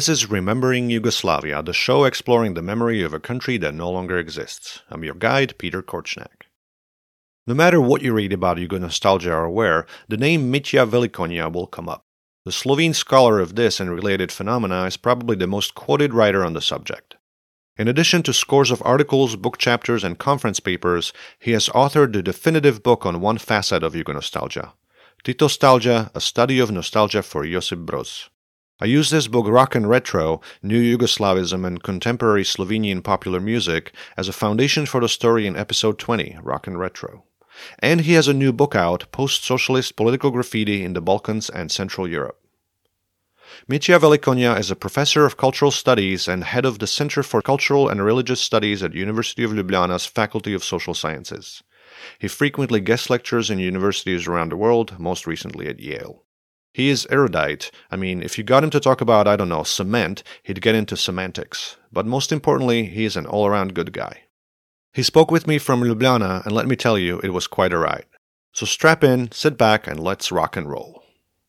This is Remembering Yugoslavia, the show exploring the memory of a country that no longer exists. I'm your guide, Peter Korchnak. No matter what you read about Yugo nostalgia or where, the name Mitja Velikonja will come up. The Slovene scholar of this and related phenomena is probably the most quoted writer on the subject. In addition to scores of articles, book chapters, and conference papers, he has authored the definitive book on one facet of Yugo nostalgia Titostalgia, a study of nostalgia for Josip Broz. I use this book Rock and Retro, New Yugoslavism and Contemporary Slovenian Popular Music as a foundation for the story in episode 20, Rock and Retro. And he has a new book out, Post Socialist Political Graffiti in the Balkans and Central Europe. Mitja Velikonja is a professor of cultural studies and head of the Center for Cultural and Religious Studies at University of Ljubljana's Faculty of Social Sciences. He frequently guest lectures in universities around the world, most recently at Yale. He is erudite. I mean, if you got him to talk about, I don't know, cement, he'd get into semantics. But most importantly, he is an all around good guy. He spoke with me from Ljubljana, and let me tell you, it was quite a ride. So strap in, sit back, and let's rock and roll.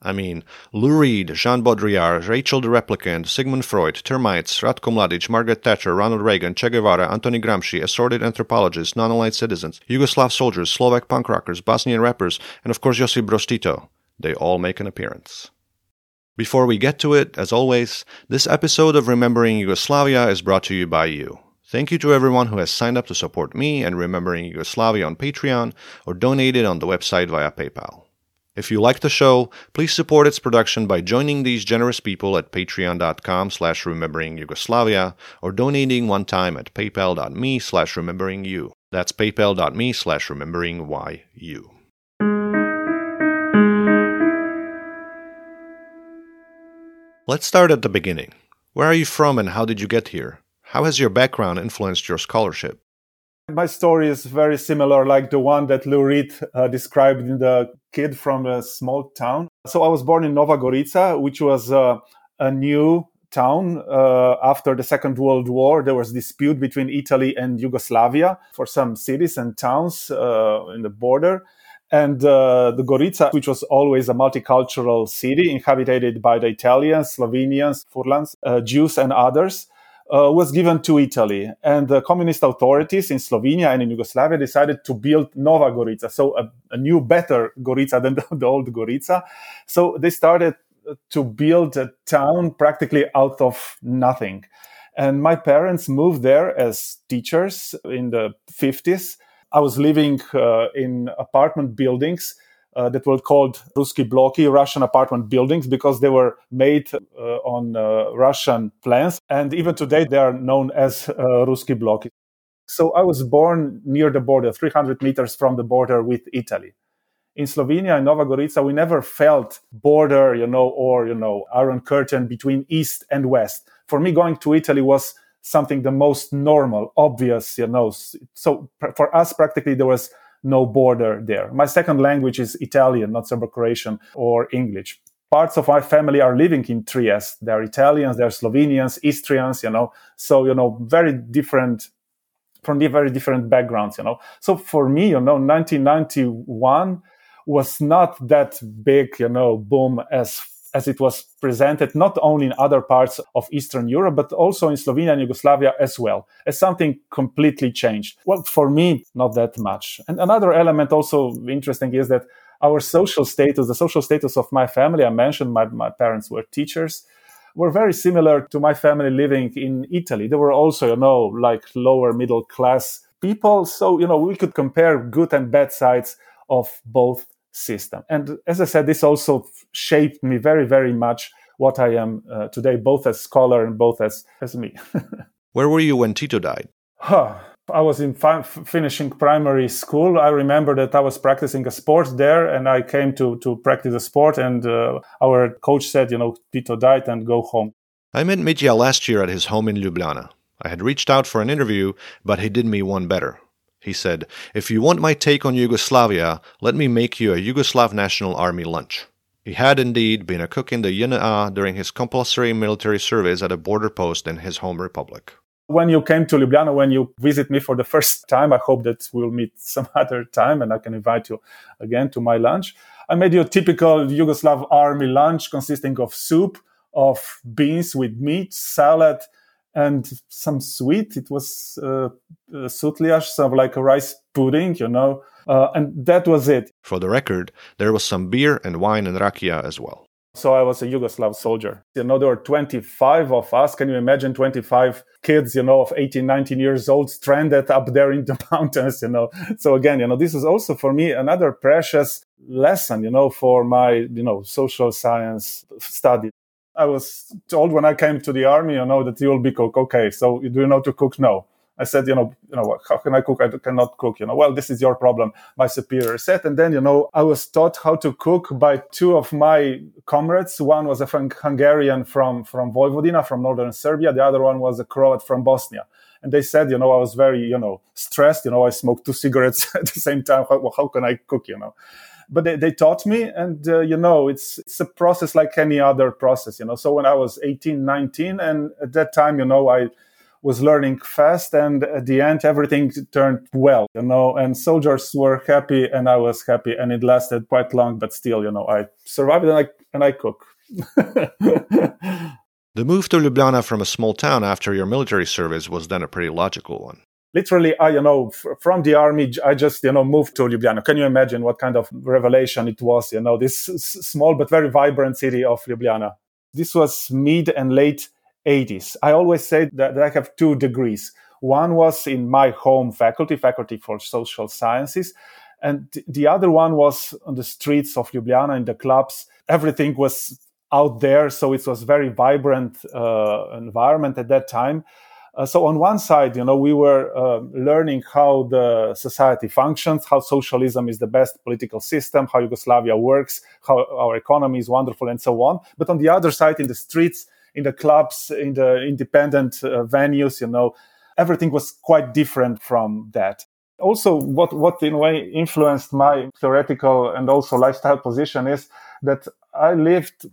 I mean, Lou Reed, Jean Baudrillard, Rachel the Replicant, Sigmund Freud, termites, Ratko Mladic, Margaret Thatcher, Ronald Reagan, Che Guevara, Antoni Gramsci, assorted anthropologists, non-aligned citizens, Yugoslav soldiers, Slovak punk rockers, Bosnian rappers, and of course Josip Broz Tito. They all make an appearance. Before we get to it, as always, this episode of Remembering Yugoslavia is brought to you by you. Thank you to everyone who has signed up to support me and Remembering Yugoslavia on Patreon or donated on the website via PayPal. If you like the show, please support its production by joining these generous people at patreon.com slash remembering Yugoslavia or donating one time at paypal.me slash remembering you. That's paypal.me slash remembering you. Let's start at the beginning. Where are you from and how did you get here? How has your background influenced your scholarship? My story is very similar, like the one that Lou Reed uh, described in the kid from a small town. So I was born in Nova Gorica, which was uh, a new town uh, after the Second World War. There was dispute between Italy and Yugoslavia for some cities and towns uh, in the border. And uh, the Gorica, which was always a multicultural city inhabited by the Italians, Slovenians, Furlans, uh, Jews, and others, uh, was given to Italy. And the communist authorities in Slovenia and in Yugoslavia decided to build Nova Gorica, so a, a new, better Gorica than the, the old Gorica. So they started to build a town practically out of nothing. And my parents moved there as teachers in the 50s I was living uh, in apartment buildings uh, that were called Ruski Bloki, Russian apartment buildings, because they were made uh, on uh, Russian plans. And even today, they are known as uh, Ruski Bloki. So I was born near the border, 300 meters from the border with Italy. In Slovenia and Nova Gorica, we never felt border, you know, or, you know, iron curtain between East and West. For me, going to Italy was something the most normal, obvious, you know. So for us, practically there was no border there. My second language is Italian, not Serbo-Croatian or English. Parts of my family are living in Trieste. They're Italians, they're Slovenians, Istrians, you know. So, you know, very different from the very different backgrounds, you know. So for me, you know, 1991 was not that big, you know, boom as as it was presented not only in other parts of Eastern Europe, but also in Slovenia and Yugoslavia as well, as something completely changed. Well, for me, not that much. And another element also interesting is that our social status, the social status of my family, I mentioned my, my parents were teachers, were very similar to my family living in Italy. They were also, you know, like lower middle class people. So, you know, we could compare good and bad sides of both system. And as I said, this also shaped me very, very much what I am uh, today, both as scholar and both as, as me. Where were you when Tito died? Huh. I was in fi- finishing primary school. I remember that I was practicing a sport there, and I came to to practice a sport. And uh, our coach said, "You know, Tito died, and go home." I met Mitja last year at his home in Ljubljana. I had reached out for an interview, but he did me one better. He said, If you want my take on Yugoslavia, let me make you a Yugoslav National Army lunch. He had indeed been a cook in the JNA during his compulsory military service at a border post in his home republic. When you came to Ljubljana, when you visit me for the first time, I hope that we'll meet some other time and I can invite you again to my lunch. I made you a typical Yugoslav army lunch consisting of soup, of beans with meat, salad, and some sweet. It was uh, uh, sutliash, some like a rice pudding, you know, uh, and that was it. For the record, there was some beer and wine and rakia as well. So I was a Yugoslav soldier. You know, there were 25 of us. Can you imagine 25 kids, you know, of 18, 19 years old stranded up there in the mountains, you know? So again, you know, this is also for me another precious lesson, you know, for my, you know, social science study. I was told when I came to the army, you know, that you will be cook. Okay. So do you know to cook? No. I said, you know, you know, how can I cook? I cannot cook. You know, well, this is your problem. My superior said, and then you know, I was taught how to cook by two of my comrades. One was a Hungarian from from Vojvodina, from northern Serbia. The other one was a Croat from Bosnia. And they said, you know, I was very, you know, stressed. You know, I smoked two cigarettes at the same time. How, how can I cook? You know but they, they taught me and uh, you know it's it's a process like any other process you know. So when i was 18 19 and at that time you know i was learning fast and at the end everything turned well you know and soldiers were happy and i was happy and it lasted quite long but still you know i survived and i and i cook. The move to ljubljana from a small town after your military service was then a pretty logical one literally i you know f- from the army i just you know moved to ljubljana can you imagine what kind of revelation it was you know this s- small but very vibrant city of ljubljana this was mid and late 80s. I always say that, that I have two degrees. One was in my home faculty, Faculty for Social Sciences, and the other one was on the streets of Ljubljana in the clubs. Everything was out there, so it was very vibrant uh, environment at that time. Uh, so on one side, you know, we were uh, learning how the society functions, how socialism is the best political system, how Yugoslavia works, how our economy is wonderful, and so on. But on the other side, in the streets, in the clubs, in the independent uh, venues, you know, everything was quite different from that. Also, what, what in a way influenced my theoretical and also lifestyle position is that I lived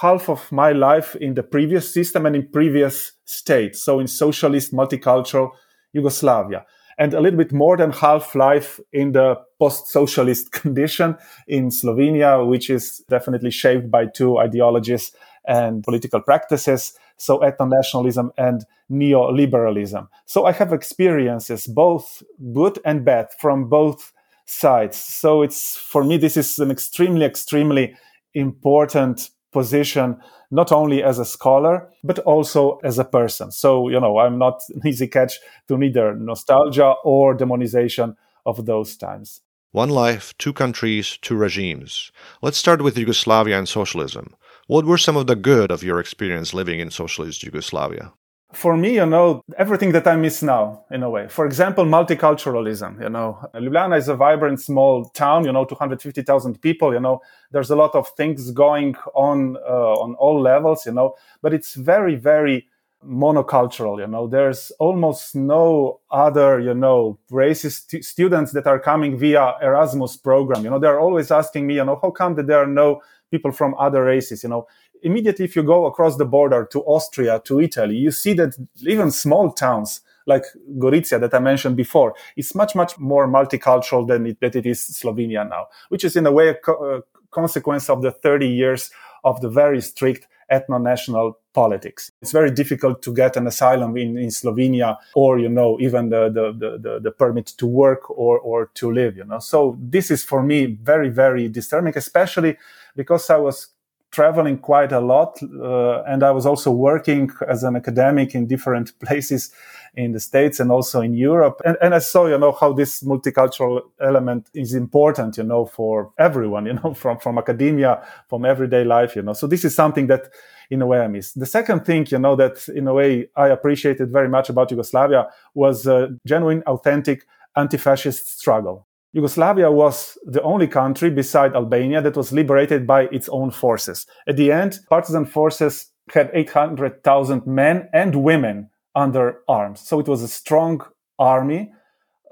half of my life in the previous system and in previous states. So in socialist, multicultural Yugoslavia and a little bit more than half life in the post-socialist condition in Slovenia, which is definitely shaped by two ideologies and political practices. So ethno-nationalism and neoliberalism. So I have experiences, both good and bad from both sides. So it's, for me, this is an extremely, extremely important position, not only as a scholar, but also as a person. So, you know, I'm not an easy catch to neither nostalgia or demonization of those times. One life, two countries, two regimes. Let's start with Yugoslavia and socialism. What were some of the good of your experience living in socialist Yugoslavia? For me, you know, everything that I miss now, in a way. For example, multiculturalism, you know. Ljubljana is a vibrant small town, you know, 250,000 people, you know. There's a lot of things going on uh, on all levels, you know, but it's very, very monocultural you know there's almost no other you know racist st- students that are coming via erasmus program you know they're always asking me you know how come that there are no people from other races you know immediately if you go across the border to austria to italy you see that even small towns like Gorizia that I mentioned before, it's much, much more multicultural than it, that it is Slovenia now, which is in a way a co- consequence of the 30 years of the very strict ethno-national politics. It's very difficult to get an asylum in, in Slovenia or, you know, even the, the, the, the, permit to work or, or to live, you know. So this is for me very, very disturbing, especially because I was traveling quite a lot uh, and I was also working as an academic in different places in the States and also in Europe. And, and I saw, you know, how this multicultural element is important, you know, for everyone, you know, from, from academia, from everyday life, you know. So this is something that in a way I miss. The second thing, you know, that in a way I appreciated very much about Yugoslavia was a genuine, authentic anti-fascist struggle. Yugoslavia was the only country beside Albania that was liberated by its own forces. At the end, partisan forces had 800,000 men and women under arms. So it was a strong army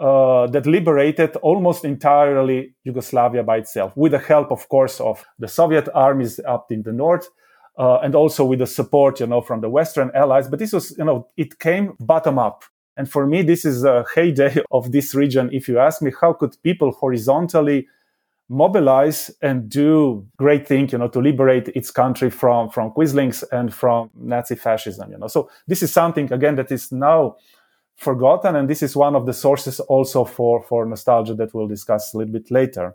uh, that liberated almost entirely Yugoslavia by itself, with the help, of course, of the Soviet armies up in the north, uh, and also with the support, you know, from the Western allies. But this was, you know, it came bottom up. And for me, this is a heyday of this region. If you ask me, how could people horizontally mobilize and do great thing, you know, to liberate its country from, from Quislings and from Nazi fascism, you know. So this is something, again, that is now forgotten. And this is one of the sources also for, for nostalgia that we'll discuss a little bit later.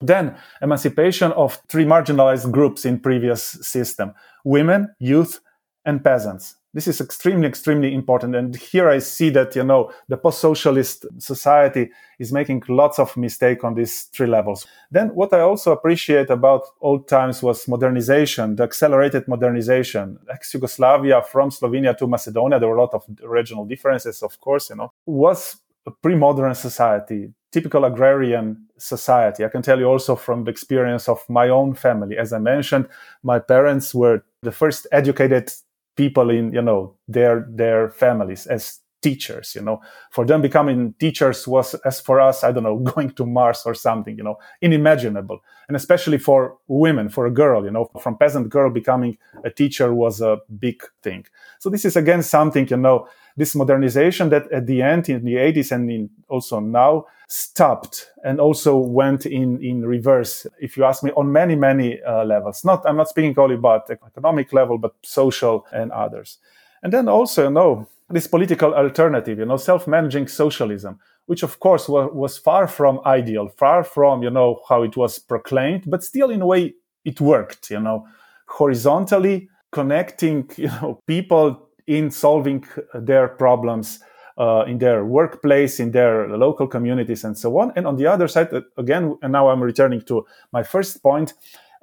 Then emancipation of three marginalized groups in previous system, women, youth, and peasants. This is extremely, extremely important. And here I see that, you know, the post-socialist society is making lots of mistake on these three levels. Then what I also appreciate about old times was modernization, the accelerated modernization. Ex-Yugoslavia from Slovenia to Macedonia, there were a lot of regional differences, of course, you know, was a pre-modern society, typical agrarian society. I can tell you also from the experience of my own family. As I mentioned, my parents were the first educated people in you know their their families as teachers you know. For them becoming teachers was as for us i don't know going to mars or something you know unimaginable. And especially for women for a girl you know from peasant girl becoming a teacher was a big thing. So this is again something you know this modernization that at the end in the 80s and in also now stopped and also went in in reverse if you ask me on many many uh, levels. Not i'm not speaking only about economic level but social and others. And then also you know this political alternative you know self-managing socialism which of course was, was far from ideal far from you know how it was proclaimed but still in a way it worked you know. Horizontally connecting you know people in solving their problems uh, in their workplace, in their local communities, and so on. And on the other side, uh, again, and now I'm returning to my first point,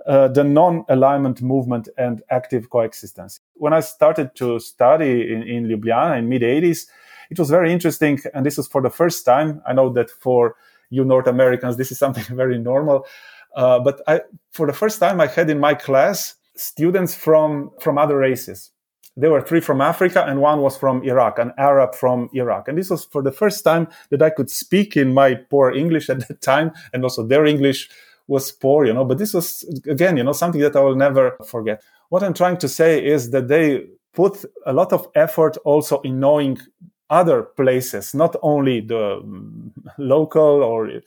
uh, the non-alignment movement and active coexistence. When I started to study in, in Ljubljana in mid 80s, it was very interesting, and this was for the first time. I know that for you North Americans, this is something very normal, uh, but I, for the first time, I had in my class students from from other races there were three from Africa and one was from Iraq, an Arab from Iraq. And this was for the first time that I could speak in my poor English at that time. And also their English was poor, you know, but this was again, you know, something that I will never forget. What I'm trying to say is that they put a lot of effort also in knowing other places, not only the local or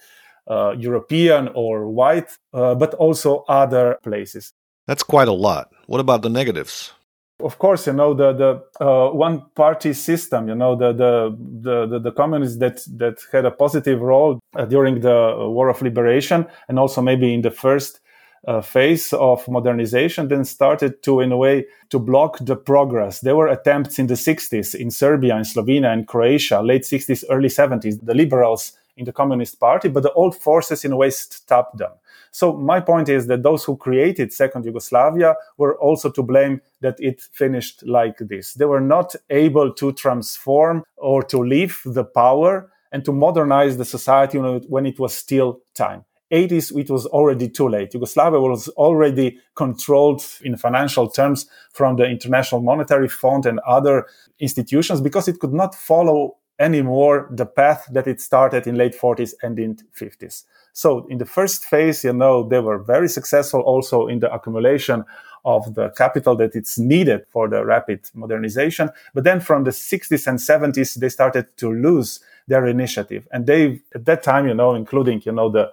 uh, European or white, uh, but also other places. That's quite a lot. What about the negatives? Of course, you know the the uh, one party system. You know the the the the, the communists that that had a positive role uh, during the War of Liberation and also maybe in the first uh, phase of modernization then started to in a way to block the progress there were attempts in the 60s in serbia in slovenia and croatia late 60s early 70s the liberals in the communist party but the old forces in a way stopped them so my point is that those who created second Yugoslavia were also to blame that it finished like this. They were not able to transform or to leave the power and to modernize the society when it was still time. 80s, it was already too late. Yugoslavia was already controlled in financial terms from the International Monetary Fund and other institutions because it could not follow anymore the path that it started in late 40s and in 50s. So in the first phase, you know, they were very successful also in the accumulation of the capital that it's needed for the rapid modernization. But then from the 60s and 70s, they started to lose their initiative. And they, at that time, you know, including, you know, the,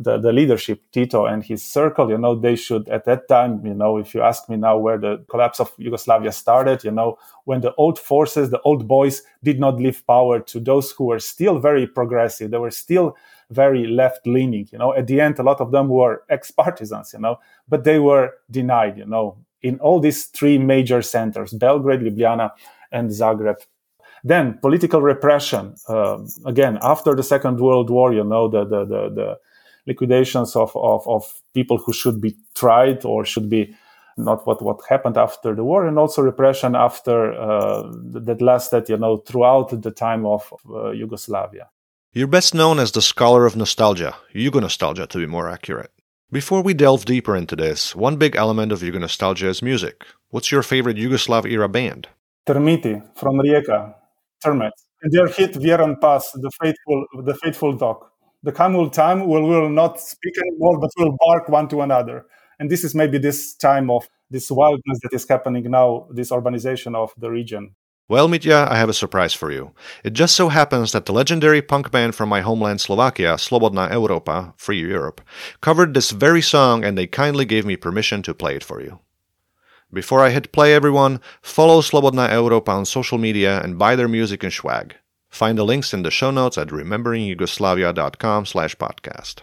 the, the leadership, Tito and his circle, you know, they should, at that time, you know, if you ask me now where the collapse of Yugoslavia started, you know, when the old forces, the old boys did not leave power to those who were still very progressive. They were still very left leaning. You know, at the end, a lot of them were ex partisans, you know, but they were denied, you know, in all these three major centers Belgrade, Ljubljana, and Zagreb. Then political repression. Uh, again, after the Second World War, you know, the, the, the, the liquidations of, of, of people who should be tried or should be not what, what happened after the war and also repression after uh, that lasted, you know, throughout the time of uh, Yugoslavia. You're best known as the scholar of nostalgia, Yugo-nostalgia to be more accurate. Before we delve deeper into this, one big element of Yugo-nostalgia is music. What's your favorite Yugoslav era band? Termiti from Rijeka, Termites. And their hit Vjeran Pas, the faithful, the faithful dog. The come will time we will not speak anymore, but we'll bark one to another. And this is maybe this time of this wildness that is happening now, this urbanization of the region. Well, Mitja, I have a surprise for you. It just so happens that the legendary punk band from my homeland Slovakia, Slobodna Europa, Free Europe, covered this very song and they kindly gave me permission to play it for you. Before I hit play, everyone, follow Slobodna Europa on social media and buy their music and swag. Find the links in the show notes at rememberingyugoslavia.com slash podcast.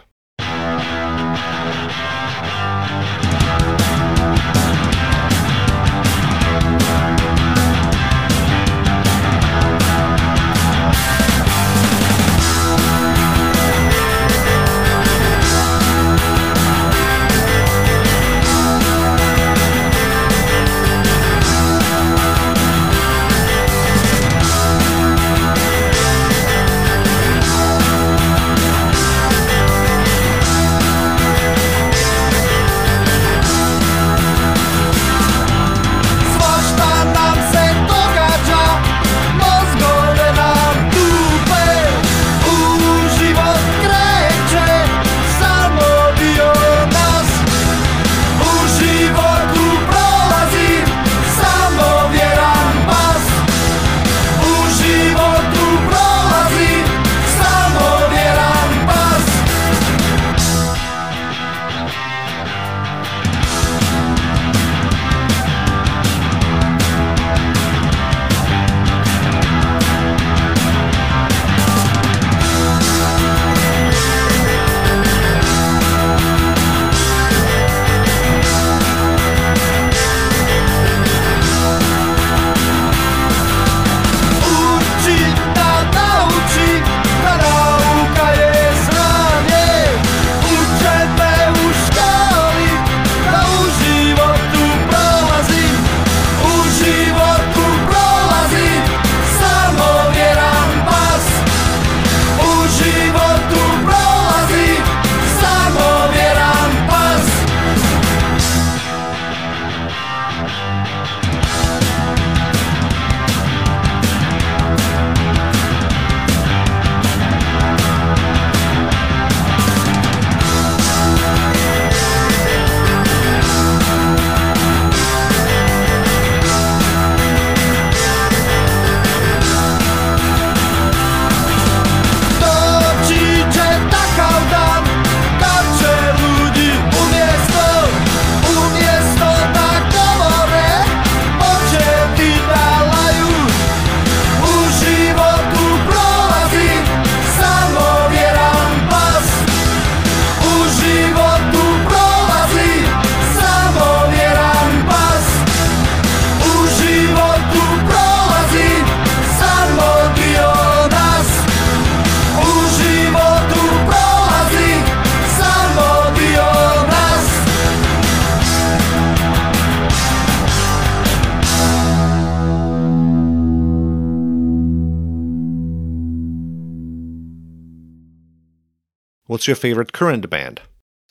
What's your favorite current band?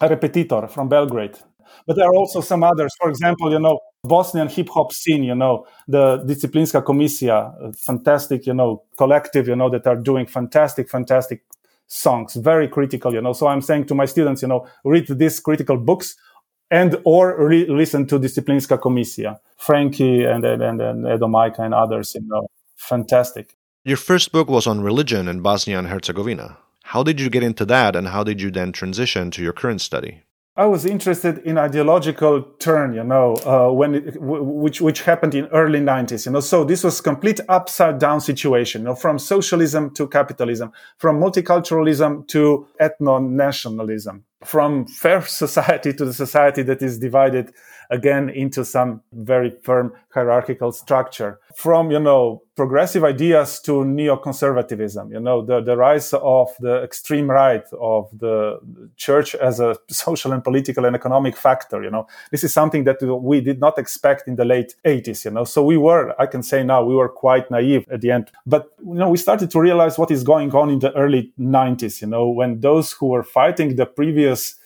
A Repetitor from Belgrade. But there are also some others. For example, you know, Bosnian hip hop scene, you know, the Disciplinska Komisija, uh, fantastic, you know, collective, you know, that are doing fantastic, fantastic songs, very critical, you know. So I'm saying to my students, you know, read these critical books and or re- listen to Disciplinska Komisija, Frenkie and, and, and, and Edo Majka and others, you know, fantastic. Your first book was on religion in Bosnia and Herzegovina. How did you get into that, and how did you then transition to your current study? I was interested in ideological turn, you know, uh, when it, w- which which happened in early '90s, you know. So this was complete upside down situation, you know, from socialism to capitalism, from multiculturalism to ethno nationalism, from fair society to the society that is divided again into some very firm hierarchical structure. From you know progressive ideas to neoconservatism you know the, the rise of the extreme right of the church as a social and political and economic factor you know. This is something that we did not expect in the late 80s you know. So we were i can say now we were quite naive at the end. But you know we started to realize what is going on in the early 90s you know when those who were fighting the previous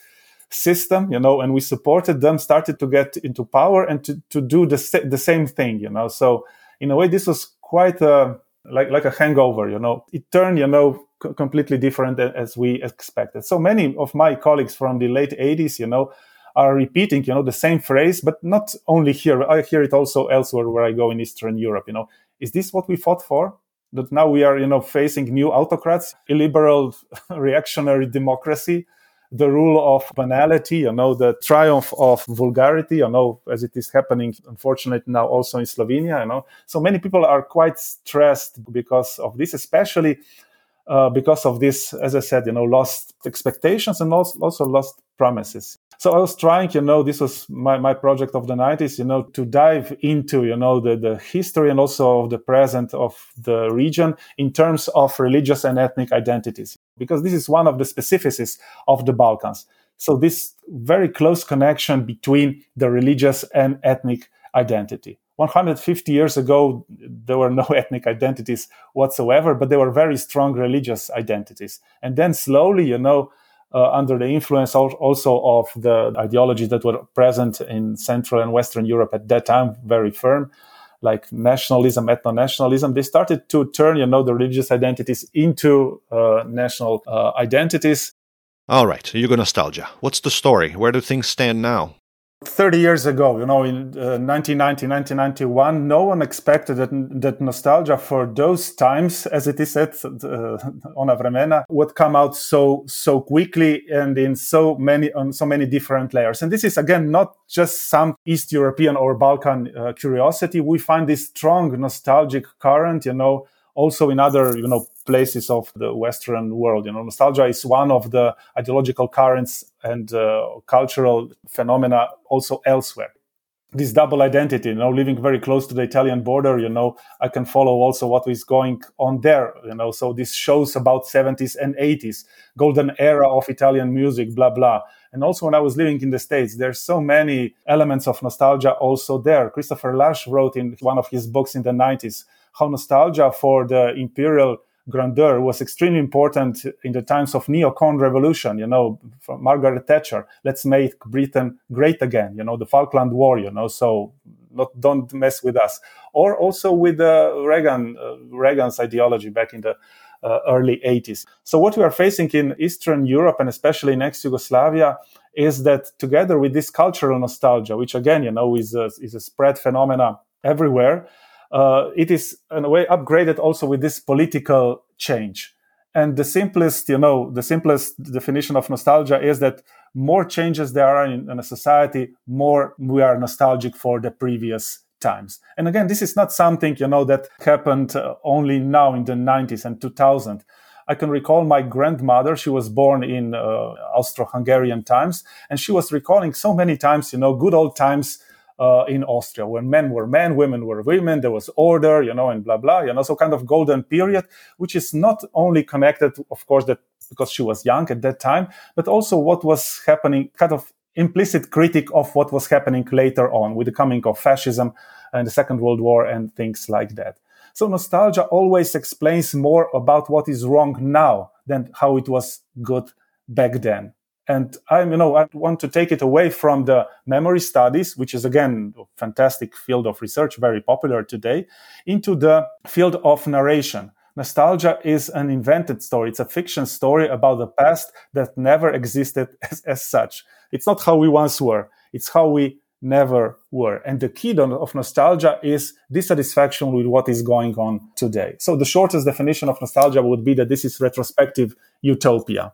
system, you know, and we supported them, started to get into power and to, to do the, the same thing, you know. So in a way, this was quite a, like, like a hangover, you know. It turned, you know, c- completely different as we expected. So many of my colleagues from the late 80s, you know, are repeating, you know, the same phrase, but not only here. I hear it also elsewhere where I go in Eastern Europe. You know, is this what we fought for? That now we are, you know, facing new autocrats, illiberal reactionary democracy, the rule of banality, you know, the triumph of vulgarity, you know, as it is happening, unfortunately, now also in Slovenia, you know. So many people are quite stressed because of this, especially uh, because of this, as I said, you know, lost expectations and also, lost promises. So I was trying, you know, this was my, my project of the 90s, you know, to dive into, you know, the, the history and also of the present of the region in terms of religious and ethnic identities, because this is one of the specificities of the Balkans. So this very close connection between the religious and ethnic identity. 150 years ago, there were no ethnic identities whatsoever, but there were very strong religious identities. And then slowly, you know, uh, under the influence also of the ideologies that were present in Central and Western Europe at that time, very firm, like nationalism, ethno-nationalism, they started to turn, you know, the religious identities into uh, national uh, identities. All right, Yugo nostalgia. What's the story? Where do things stand now? 30 years ago, you know, in uh, 1990, 1991, no one expected that, that nostalgia for those times, as it is said, uh, ona vremena, would come out so, so quickly and in so many, on so many different layers. And this is again, not just some East European or Balkan uh, curiosity. We find this strong nostalgic current, you know, also in other, you know, places of the Western world. You know, nostalgia is one of the ideological currents and uh, cultural phenomena also elsewhere. This double identity, you know, living very close to the Italian border, you know, I can follow also what is going on there, you know. So this shows about 70s and 80s, golden era of Italian music, blah blah. And also when I was living in the States, there's so many elements of nostalgia also there. Christopher Lasch wrote in one of his books in the 90s how nostalgia for the imperial grandeur was extremely important in the times of neocon revolution you know from margaret thatcher let's make britain great again you know the falkland war you know so not don't mess with us. Or also with uh, reagan uh, reagan's ideology back in the uh, early 80s so what we are facing in eastern europe and especially in ex-yugoslavia is that together with this cultural nostalgia which again you know is a, is a spread phenomena everywhere uh, it is in a way upgraded also with this political change. And the simplest, you know, the simplest definition of nostalgia is that more changes there are in, in a society, more we are nostalgic for the previous times. And again, this is not something, you know, that happened uh, only now in the 90s and 2000. I can recall my grandmother. She was born in uh, Austro-Hungarian times, and she was recalling so many times, you know, good old times uh, in Austria, when men were men, women were women, there was order, you know, and blah blah, you know, so kind of golden period, which is not only connected, of course, that because she was young at that time, but also what was happening, kind of implicit critic of what was happening later on with the coming of fascism and the Second World War and things like that. So nostalgia always explains more about what is wrong now than how it was good back then. And I'm, you know, I want to take it away from the memory studies, which is again a fantastic field of research, very popular today, into the field of narration. Nostalgia is an invented story. It's a fiction story about the past that never existed as, as such. It's not how we once were. It's how we never were. And the key of nostalgia is dissatisfaction with what is going on today. So the shortest definition of nostalgia would be that this is retrospective utopia.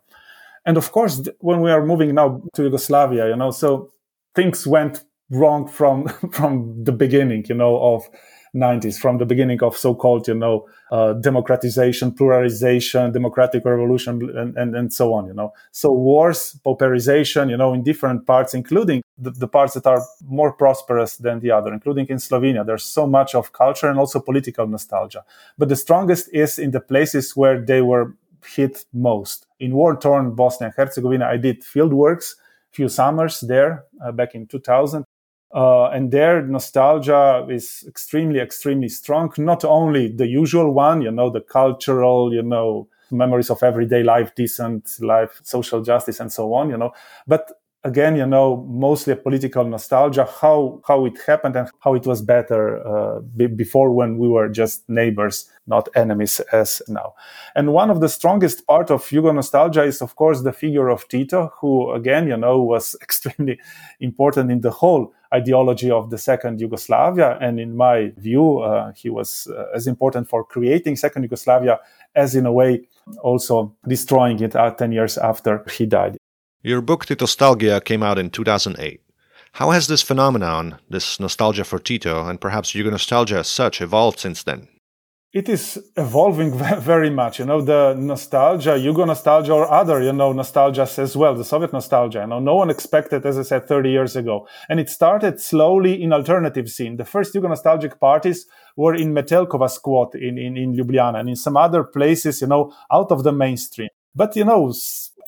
And of course, when we are moving now to Yugoslavia, you know, so things went wrong from from the beginning, you know, of 90s, from the beginning of so-called, you know, uh, democratization, pluralization, democratic revolution, and, and, and so on, you know. So wars, pauperization, you know, in different parts, including the, the, parts that are more prosperous than the other, including in Slovenia. There's so much of culture and also political nostalgia. But the strongest is in the places where they were hit most. In war-torn Bosnia and Herzegovina, I did field works, few summers there uh, back in 2000. Uh, and there, nostalgia is extremely, extremely strong. Not only the usual one, you know, the cultural, you know, memories of everyday life, decent life, social justice, and so on, you know, but again, you know, mostly a political nostalgia, how, how it happened and how it was better uh, b- before when we were just neighbors, not enemies as now. And one of the strongest part of Yugo nostalgia is, of course, the figure of Tito, who again, you know, was extremely important in the whole ideology of the second Yugoslavia. And in my view, uh, he was uh, as important for creating second Yugoslavia as in a way also destroying it uh, 10 years after he died. Your book Tito Titostalgia came out in 2008. How has this phenomenon, this nostalgia for Tito, and perhaps Yugo-nostalgia as such, evolved since then? it is evolving very much. You know, the nostalgia, Yugo nostalgia, or other, you know, nostalgias as well, the Soviet nostalgia. You know, no one expected, as I said, 30 years ago. And it started slowly in alternative scene. The first Yugo nostalgic parties were in Metelkova squat in, in, in Ljubljana and in some other places, you know, out of the mainstream. But, you know,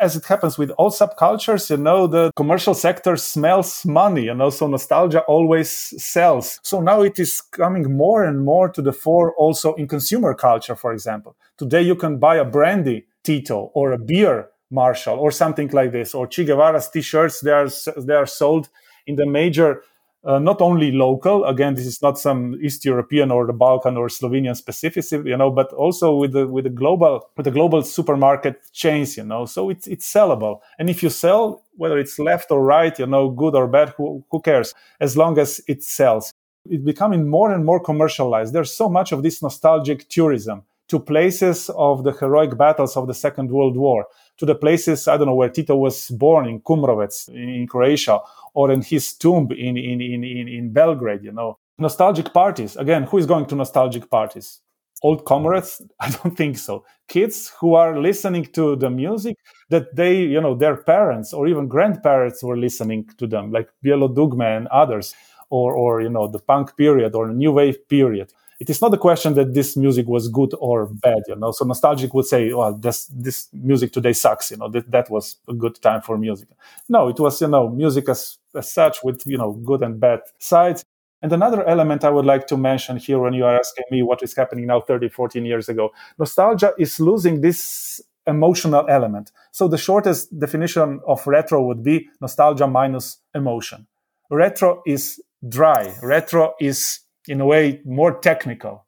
as it happens with all subcultures, you know, the commercial sector smells money, you know, so nostalgia always sells. So now it is coming more and more to the fore also in consumer culture, for example. Today you can buy a brandy Tito or a beer Marshall or something like this, or Che Guevara's t-shirts. They are, they are sold in the major uh, not only local again this is not some east european or the balkan or slovenian specificity you know but also with the with the global with the global supermarket chains you know so it's it's sellable. And if you sell whether it's left or right you know good or bad who, who cares? As long as it sells. It's becoming more and more commercialized. There's so much of this nostalgic tourism to places of the heroic battles of the second world war to the places i don't know where tito was born in kumrovec in croatia or in his tomb in, in, in, in, Belgrade, you know. Nostalgic parties. Again, who is going to nostalgic parties? Old comrades? I don't think so. Kids who are listening to the music that they, you know, their parents or even grandparents were listening to them, like Bijelo Dugme and others, or, or, you know, the punk period or new wave period it is not a question that this music was good or bad, you know. So nostalgic would say, well, this this music today sucks, you know, that that was a good time for music. No, it was, you know, music as as such with, you know, good and bad sides. And another element I would like to mention here when you are asking me what is happening now 30, 14 years ago, nostalgia is losing this emotional element. So the shortest definition of retro would be nostalgia minus emotion. Retro is dry. Retro is in a way more technical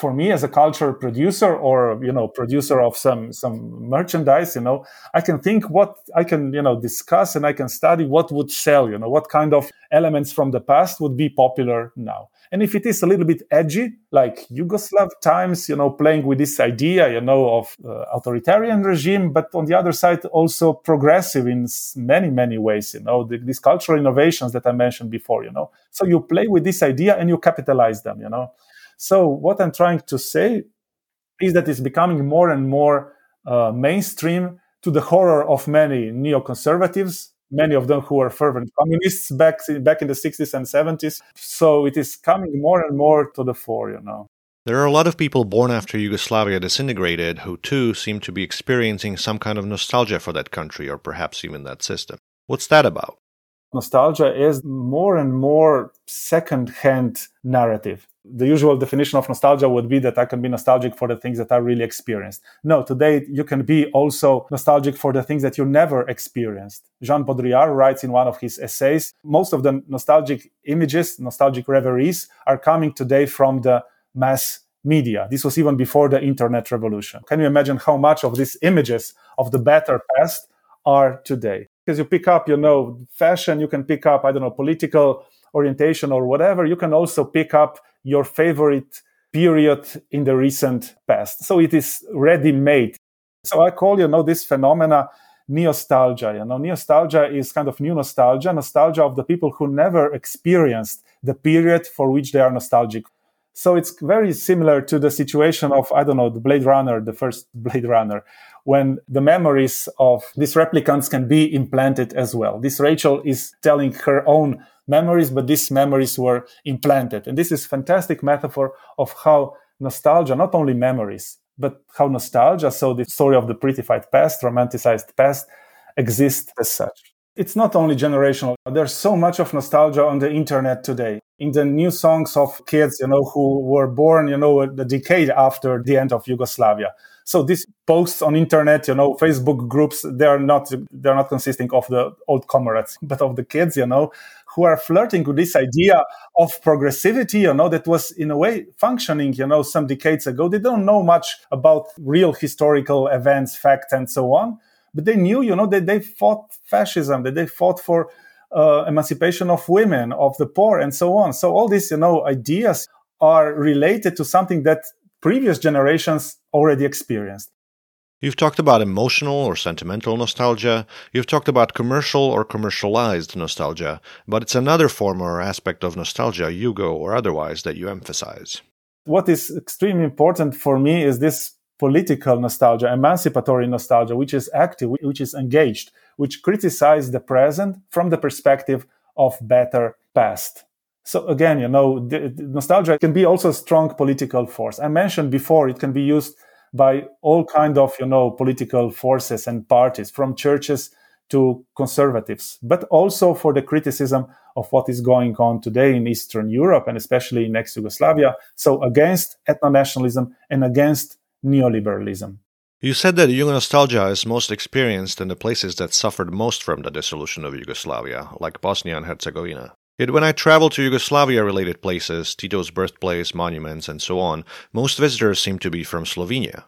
for me as a culture producer or you know producer of some some merchandise you know i can think what i can you know discuss and i can study what would sell you know what kind of elements from the past would be popular now. And if it is a little bit edgy like yugoslav times you know playing with this idea you know of uh, authoritarian regime but on the other side also progressive in many many ways you know the, these cultural innovations that i mentioned before you know. So you play with this idea and you capitalize them you know so what I'm trying to say is that it's becoming more and more uh, mainstream to the horror of many neoconservatives, many of them who were fervent communists back back in the 60s and 70s. So it is coming more and more to the fore, you know. There are a lot of people born after Yugoslavia disintegrated who too seem to be experiencing some kind of nostalgia for that country or perhaps even that system. What's that about? Nostalgia is more and more second-hand narrative the usual definition of nostalgia would be that I can be nostalgic for the things that I really experienced. No, today you can be also nostalgic for the things that you never experienced. Jean Baudrillard writes in one of his essays, most of the nostalgic images, nostalgic reveries are coming today from the mass media. This was even before the internet revolution. Can you imagine how much of these images of the better past are today? Because you pick up, you know, fashion, you can pick up, I don't know, political orientation or whatever. You can also pick up your favorite period in the recent past. So it is ready made. So I call, you know, this phenomena nostalgia. You know, nostalgia is kind of new nostalgia, nostalgia of the people who never experienced the period for which they are nostalgic. So it's very similar to the situation of, I don't know, the Blade Runner, the first Blade Runner, when the memories of these replicants can be implanted as well. This Rachel is telling her own memories, but these memories were implanted. And this is fantastic metaphor of how nostalgia, not only memories, but how nostalgia, so the story of the prettified past, romanticized past, exists as such. It's not only generational. There's so much of nostalgia on the internet today. In the new songs of kids, you know, who were born, you know, a decade after the end of Yugoslavia. So these posts on internet, you know, Facebook groups, they are not, they're not consisting of the old comrades, but of the kids, you know, who are flirting with this idea of progressivity, you know, that was in a way functioning, you know, some decades ago. They don't know much about real historical events, facts, and so on. But they knew, you know, that they fought fascism, that they fought for uh, emancipation of women, of the poor, and so on. So all these, you know, ideas are related to something that previous generations already experienced. You've talked about emotional or sentimental nostalgia. You've talked about commercial or commercialized nostalgia, but it's another form or aspect of nostalgia, Yugo or otherwise, that you emphasize. What is extremely important for me is this political nostalgia, emancipatory nostalgia, which is active, which is engaged, which criticizes the present from the perspective of better past. So again, you know, the, the nostalgia can be also a strong political force. I mentioned before it can be used by all kind of you know political forces and parties from churches to conservatives but also for the criticism of what is going on today in eastern europe and especially in ex-yugoslavia so against ethno-nationalism and against neoliberalism you said that Yugo nostalgia is most experienced in the places that suffered most from the dissolution of Yugoslavia, like Bosnia and Herzegovina. Yet when I travel to Yugoslavia related places, Tito's birthplace, monuments, and so on, most visitors seem to be from Slovenia.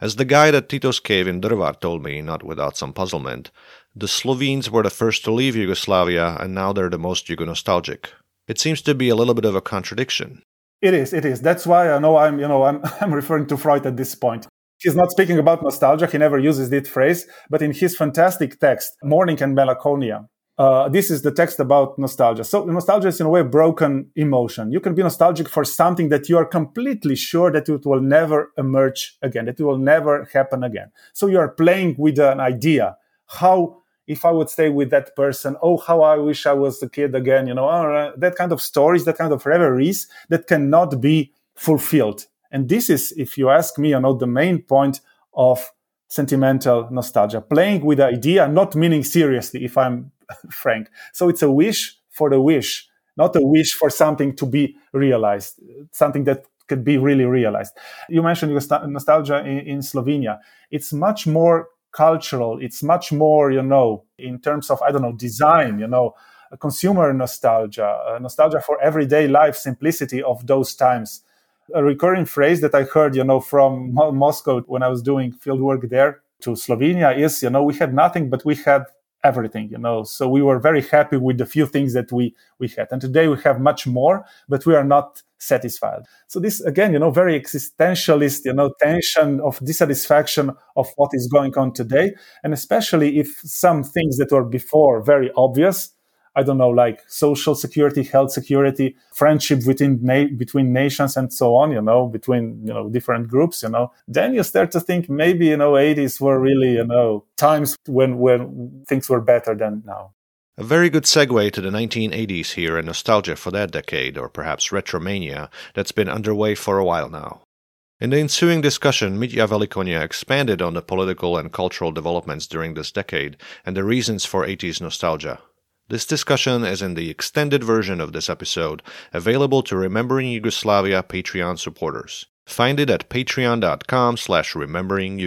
As the guide at Tito's cave in Drvar told me, not without some puzzlement, the Slovenes were the first to leave Yugoslavia and now they're the most Yugo nostalgic. It seems to be a little bit of a contradiction. It is, it is. That's why uh, I know I'm, you know, I'm, I'm referring to Freud at this point. He's not speaking about nostalgia. He never uses that phrase, but in his fantastic text, Mourning and Melancholia, uh, this is the text about nostalgia. So nostalgia is in a way broken emotion. You can be nostalgic for something that you are completely sure that it will never emerge again, that it will never happen again. So you are playing with an idea. How, if I would stay with that person, oh, how I wish I was a kid again, you know, uh, that kind of stories, that kind of reveries that cannot be fulfilled. And this is, if you ask me, you know, the main point of sentimental nostalgia, playing with the idea, not meaning seriously, if I'm frank. So it's a wish for the wish, not a wish for something to be realized, something that could be really realized. You mentioned nostalgia in, in Slovenia. It's much more cultural. It's much more, you know, in terms of, I don't know, design, you know, consumer nostalgia, nostalgia for everyday life, simplicity of those times a recurring phrase that I heard, you know, from Moscow when I was doing field work there to Slovenia is, you know, we had nothing, but we had everything, you know. So we were very happy with the few things that we we had. And today we have much more, but we are not satisfied. So this again, you know, very existentialist, you know, tension of dissatisfaction of what is going on today. And especially if some things that were before very obvious I don't know, like social security, health security, friendship within na- between nations, and so on. You know, between you know different groups. You know, then you start to think maybe you know 80s were really you know times when when things were better than now. A very good segue to the 1980s here and nostalgia for that decade, or perhaps retromania, that's been underway for a while now. In the ensuing discussion, Mitja Velikonja expanded on the political and cultural developments during this decade and the reasons for 80s nostalgia. This discussion is in the extended version of this episode, available to Remembering Yugoslavia Patreon supporters. Find it at patreon.com slash remembering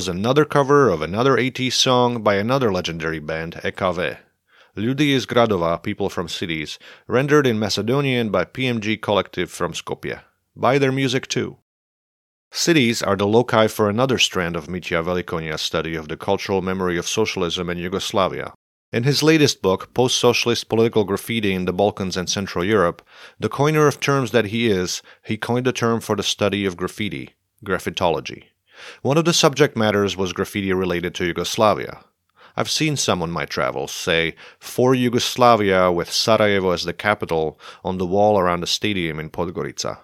was another cover of another 80s song by another legendary band, EKV. Ljudi iz Gradova, people from cities, rendered in Macedonian by PMG Collective from Skopje. Buy their music too. Cities are the loci for another strand of Mitja Velikonja's study of the cultural memory of socialism in Yugoslavia. In his latest book, Post Socialist Political Graffiti in the Balkans and Central Europe, the coiner of terms that he is, he coined a term for the study of graffiti graffitology. One of the subject matters was graffiti related to Yugoslavia. I've seen some on my travels say, for Yugoslavia with Sarajevo as the capital, on the wall around the stadium in Podgorica.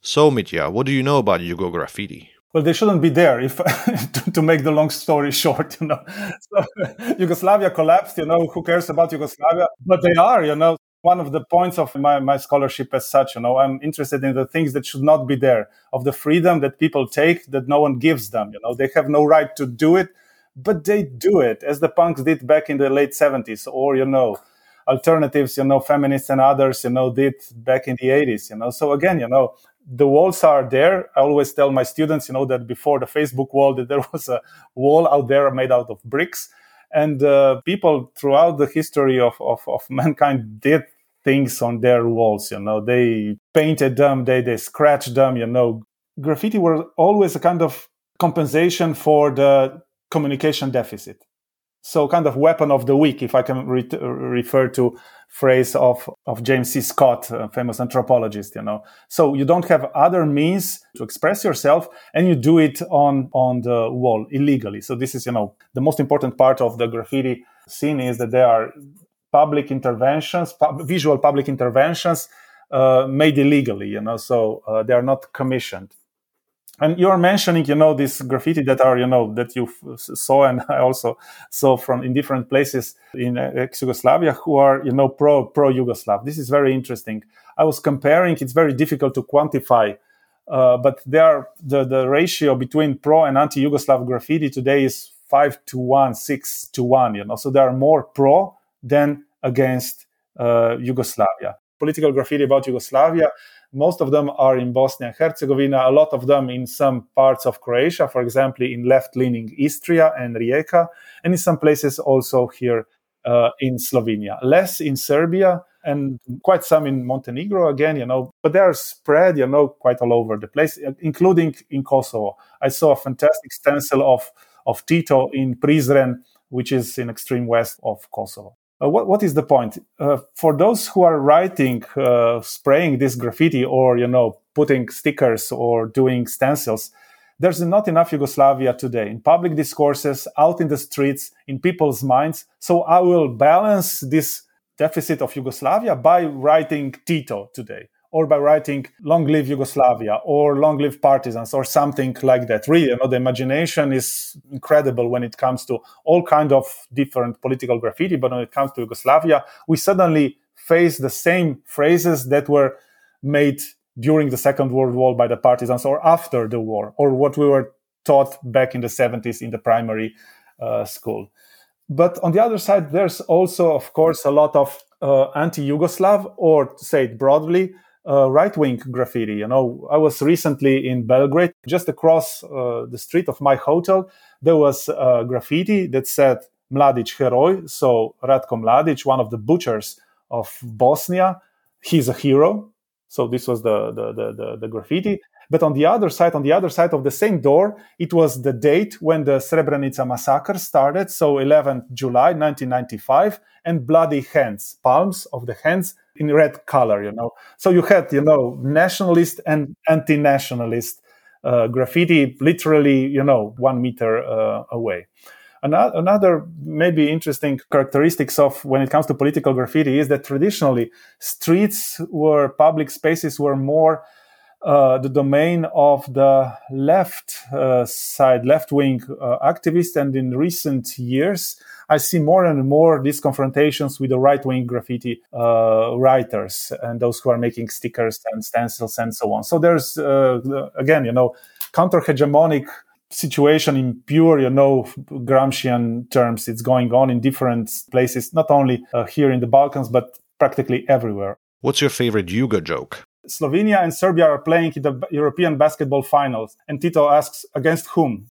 So, Mitja, what do you know about Yugo graffiti? Well, they shouldn't be there if to, to make the long story short, you know. So, Yugoslavia collapsed, you know, who cares about Yugoslavia? But they are, you know. One of the points of my, my scholarship as such, you know, I'm interested in the things that should not be there, of the freedom that people take that no one gives them, you know. They have no right to do it, but they do it as the punks did back in the late 70s or, you know, alternatives, you know, feminists and others, you know, did back in the 80s, you know. So again, you know, the walls are there. I always tell my students, you know, that before the Facebook wall, that there was a wall out there made out of bricks. And uh, people throughout the history of, of, of mankind did things on their walls, you know, they painted them, they, they scratched them, you know. Graffiti were always a kind of compensation for the communication deficit so kind of weapon of the weak, if I can re- refer to phrase of, of James C. Scott, a famous anthropologist, you know. So you don't have other means to express yourself and you do it on, on the wall illegally. So this is, you know, the most important part of the graffiti scene is that there are public interventions, pub- visual public interventions uh, made illegally, you know, so uh, they are not commissioned and you're mentioning you know this graffiti that are you know that you saw and i also saw from in different places in ex-yugoslavia who are you know pro pro yugoslav this is very interesting. I was comparing it's very difficult to quantify uh, but there the, the ratio between pro and anti-yugoslav graffiti today is five to one six to one you know. So there are more pro than against uh, yugoslavia political graffiti about yugoslavia most of them are in Bosnia and Herzegovina, a lot of them in some parts of Croatia, for example, in left leaning Istria and Rijeka, and in some places also here uh, in Slovenia. Less in Serbia and quite some in Montenegro again, you know, but they are spread, you know, quite all over the place, including in Kosovo. I saw a fantastic stencil of, of Tito in Prizren, which is in extreme west of Kosovo. Uh, what, what is the point? Uh, for those who are writing, uh, spraying this graffiti or, you know, putting stickers or doing stencils, there's not enough Yugoslavia today in public discourses, out in the streets, in people's minds. So I will balance this deficit of Yugoslavia by writing Tito today or by writing long live Yugoslavia or long live partisans or something like that. Really, you know, the imagination is incredible when it comes to all kind of different political graffiti. But when it comes to Yugoslavia, we suddenly face the same phrases that were made during the Second World War by the partisans or after the war or what we were taught back in the 70s in the primary uh, school. But on the other side, there's also, of course, a lot of uh, anti-Yugoslav, or to say it broadly, uh, right wing graffiti. You know, I was recently in Belgrade, just across uh, the street of my hotel, there was graffiti that said Mladic Heroj. So Ratko Mladic, one of the butchers of Bosnia, he's a hero. So this was the, the, the, the, the graffiti. But on the other side, on the other side of the same door, it was the date when the Srebrenica massacre started. So 11th July 1995 and bloody hands, palms of the hands in red color, you know. So you had, you know, nationalist and anti-nationalist uh, graffiti literally, you know, one meter uh, away. Another maybe interesting characteristics of when it comes to political graffiti is that traditionally streets were public spaces were more uh, the domain of the left uh, side, left wing uh, activists. And in recent years, I see more and more these confrontations with the right wing graffiti uh, writers and those who are making stickers and stencils and so on. So there's, uh, again, you know, counter hegemonic situation in pure, you know, Gramscian terms. It's going on in different places, not only here in the Balkans, but practically everywhere. What's your favorite Yugo joke? Slovenia and Serbia are playing in the European basketball finals. And Tito asks, against whom?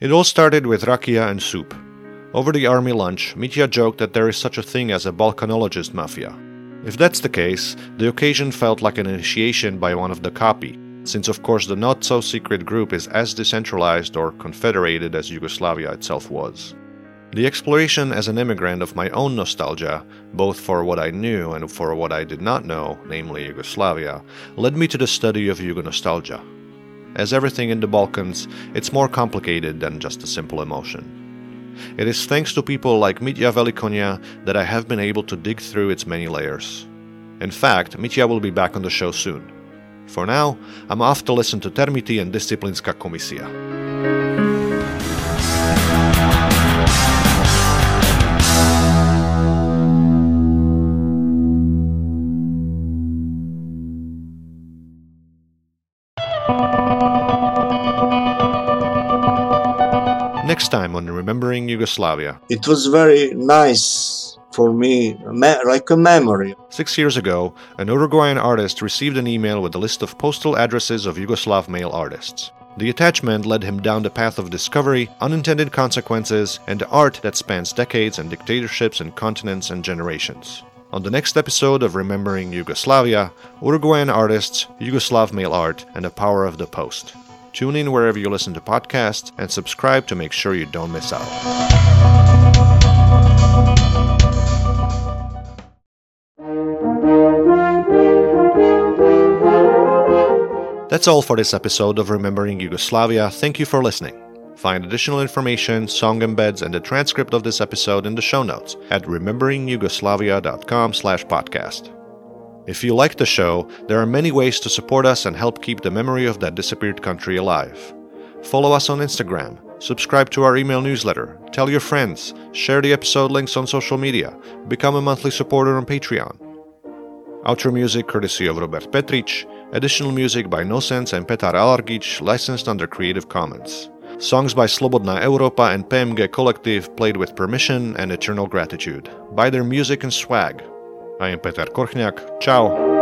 It all started with rakia and soup. Over the army lunch, Mitja joked that there is such a thing as a Balkanologist mafia. If that's the case, the occasion felt like an initiation by one of the copy, since of course the not so secret group is as decentralized or confederated as Yugoslavia itself was. The exploration as an immigrant of my own nostalgia, both for what I knew and for what I did not know, namely Yugoslavia, led me to the study of Yugo nostalgia. As everything in the Balkans, it's more complicated than just a simple emotion. It is thanks to people like Mitja Velikonja that I have been able to dig through its many layers. In fact, Mitja will be back on the show soon. For now, I'm off to listen to Termiti and Disciplinska Komisia. Yugoslavia. It was very nice for me, like a memory. Six years ago, an Uruguayan artist received an email with a list of postal addresses of Yugoslav male artists. The attachment led him down the path of discovery, unintended consequences, and art that spans decades and dictatorships and continents and generations. On the next episode of Remembering Yugoslavia, Uruguayan artists, Yugoslav male art, and the power of the post. Tune in wherever you listen to podcasts and subscribe to make sure you don't miss out. That's all for this episode of Remembering Yugoslavia. Thank you for listening. Find additional information, song embeds, and the transcript of this episode in the show notes at rememberingyugoslavia.com slash podcast. If you like the show, there are many ways to support us and help keep the memory of that disappeared country alive. Follow us on Instagram, subscribe to our email newsletter, tell your friends, share the episode links on social media, become a monthly supporter on Patreon. Outro music courtesy of Robert Petric, additional music by No Sense and Petar Alargic, licensed under Creative Commons. Songs by Slobodna Europa and PMG Collective played with permission and eternal gratitude. Buy their music and swag. A jem Peter Korchňák. Čau.